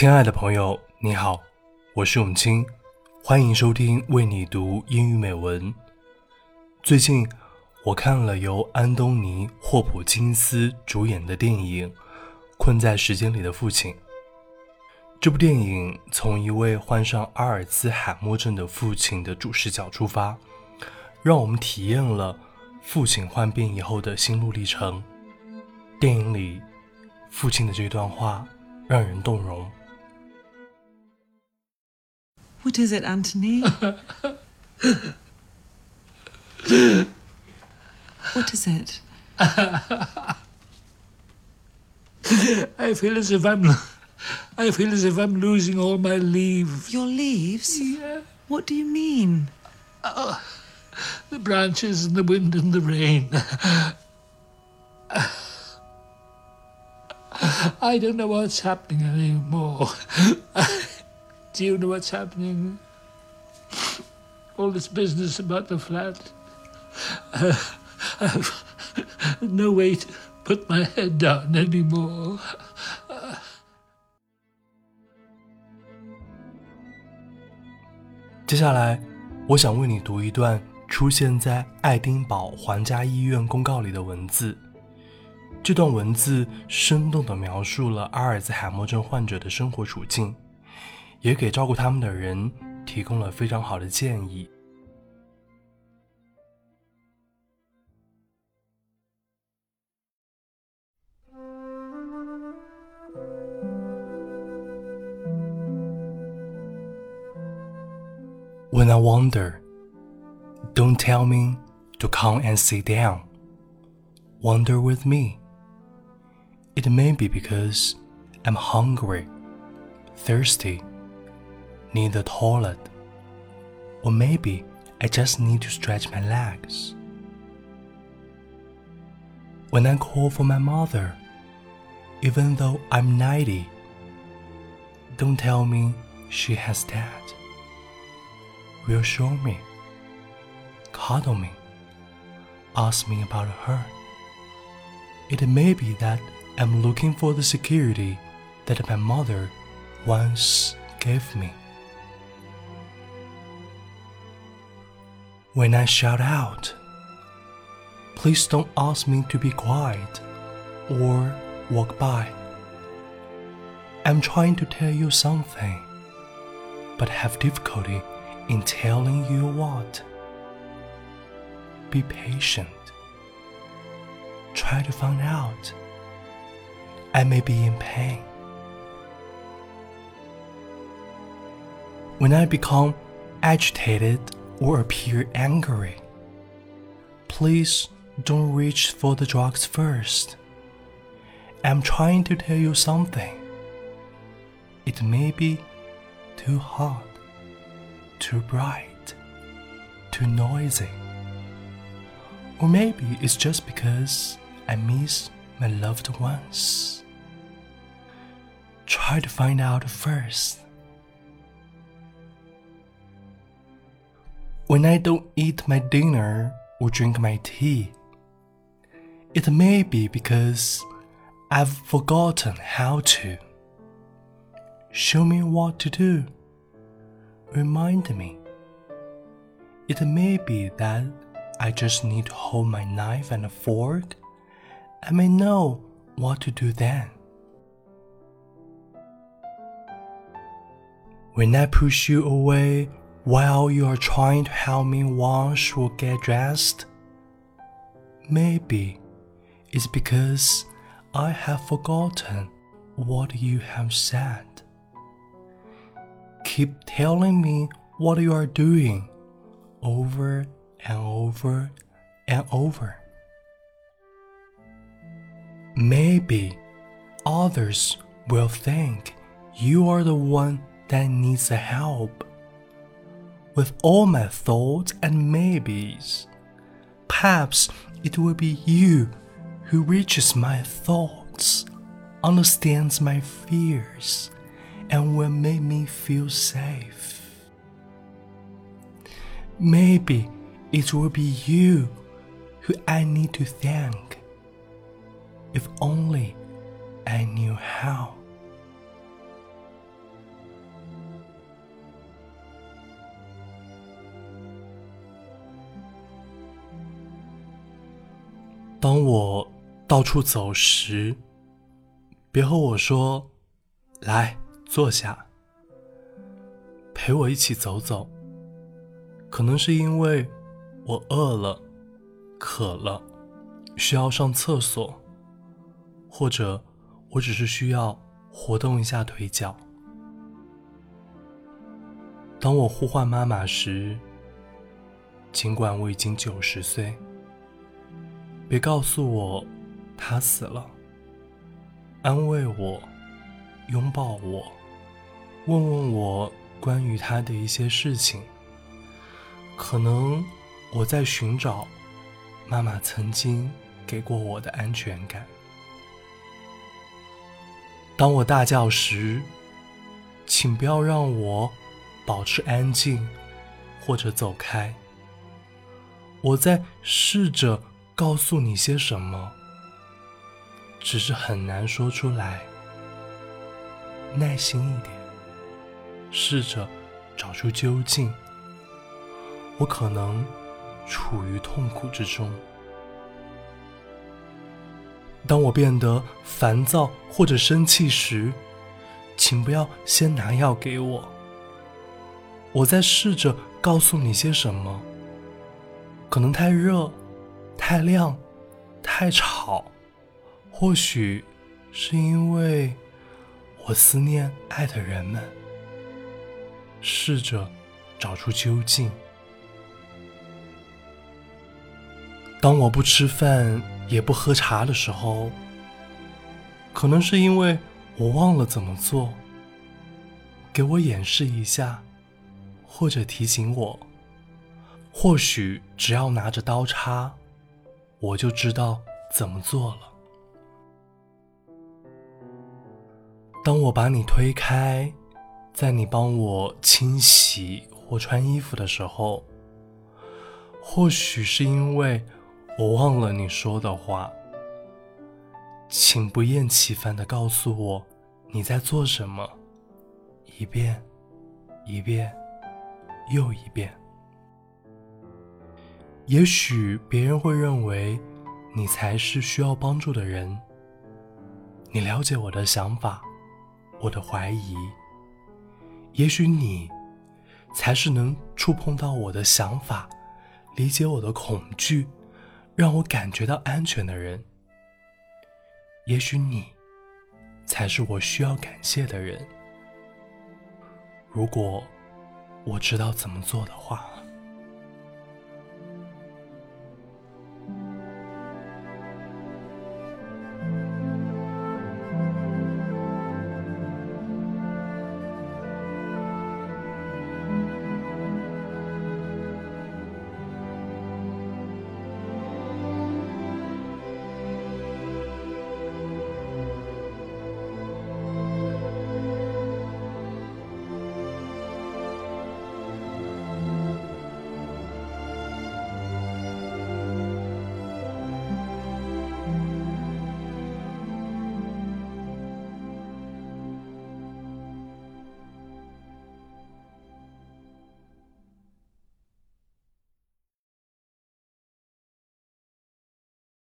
亲爱的朋友，你好，我是永清，欢迎收听为你读英语美文。最近我看了由安东尼·霍普金斯主演的电影《困在时间里的父亲》。这部电影从一位患上阿尔兹海默症的父亲的主视角出发，让我们体验了父亲患病以后的心路历程。电影里父亲的这段话让人动容。What is it, Anthony? what is it? I feel as if I'm. I feel as if I'm losing all my leaves. Your leaves? Yeah. What do you mean? Oh, the branches and the wind and the rain. I don't know what's happening anymore. Do you know what's happening? All this business about the flat. Uh, I've no way to put my head down anymore. 接下来，我想为你读一段出现在爱丁堡皇家医院公告里的文字。这段文字生动地描述了阿尔兹海默症患者的生活处境，也给照顾他们的人提供了非常好的建议。When I wander, don't tell me to come and sit down. Wander with me. It may be because I'm hungry, thirsty, need the toilet, or maybe I just need to stretch my legs. When I call for my mother, even though I'm 90, don't tell me she has died reassure me, cuddle me, ask me about her. It may be that I'm looking for the security that my mother once gave me. When I shout out, please don't ask me to be quiet or walk by. I'm trying to tell you something, but have difficulty in telling you what. Be patient. Try to find out. I may be in pain. When I become agitated or appear angry, please don't reach for the drugs first. I'm trying to tell you something. It may be too hot, too bright, too noisy. Or maybe it's just because I miss my loved ones. Try to find out first. When I don't eat my dinner or drink my tea, it may be because I've forgotten how to. Show me what to do remind me. It may be that I just need to hold my knife and a fork. I may know what to do then. When I push you away while you are trying to help me wash or get dressed, maybe it's because I have forgotten what you have said keep telling me what you are doing over and over and over. Maybe others will think you are the one that needs the help. With all my thoughts and maybes, perhaps it will be you who reaches my thoughts, understands my fears, and will make me feel safe. Maybe it will be you who I need to thank. If only I knew how. 当我到处走时，别和我说“来坐下”，陪我一起走走。可能是因为我饿了、渴了，需要上厕所，或者我只是需要活动一下腿脚。当我呼唤妈妈时，尽管我已经九十岁，别告诉我他死了。安慰我，拥抱我，问问我关于他的一些事情。可能我在寻找妈妈曾经给过我的安全感。当我大叫时，请不要让我保持安静，或者走开。我在试着告诉你些什么，只是很难说出来。耐心一点，试着找出究竟。我可能处于痛苦之中。当我变得烦躁或者生气时，请不要先拿药给我。我在试着告诉你些什么。可能太热、太亮、太吵，或许是因为我思念爱的人们。试着找出究竟。当我不吃饭也不喝茶的时候，可能是因为我忘了怎么做。给我演示一下，或者提醒我。或许只要拿着刀叉，我就知道怎么做了。当我把你推开，在你帮我清洗或穿衣服的时候，或许是因为我忘了你说的话。请不厌其烦的告诉我你在做什么，一遍，一遍，又一遍。也许别人会认为你才是需要帮助的人。你了解我的想法，我的怀疑。也许你才是能触碰到我的想法，理解我的恐惧，让我感觉到安全的人。也许你才是我需要感谢的人。如果我知道怎么做的话。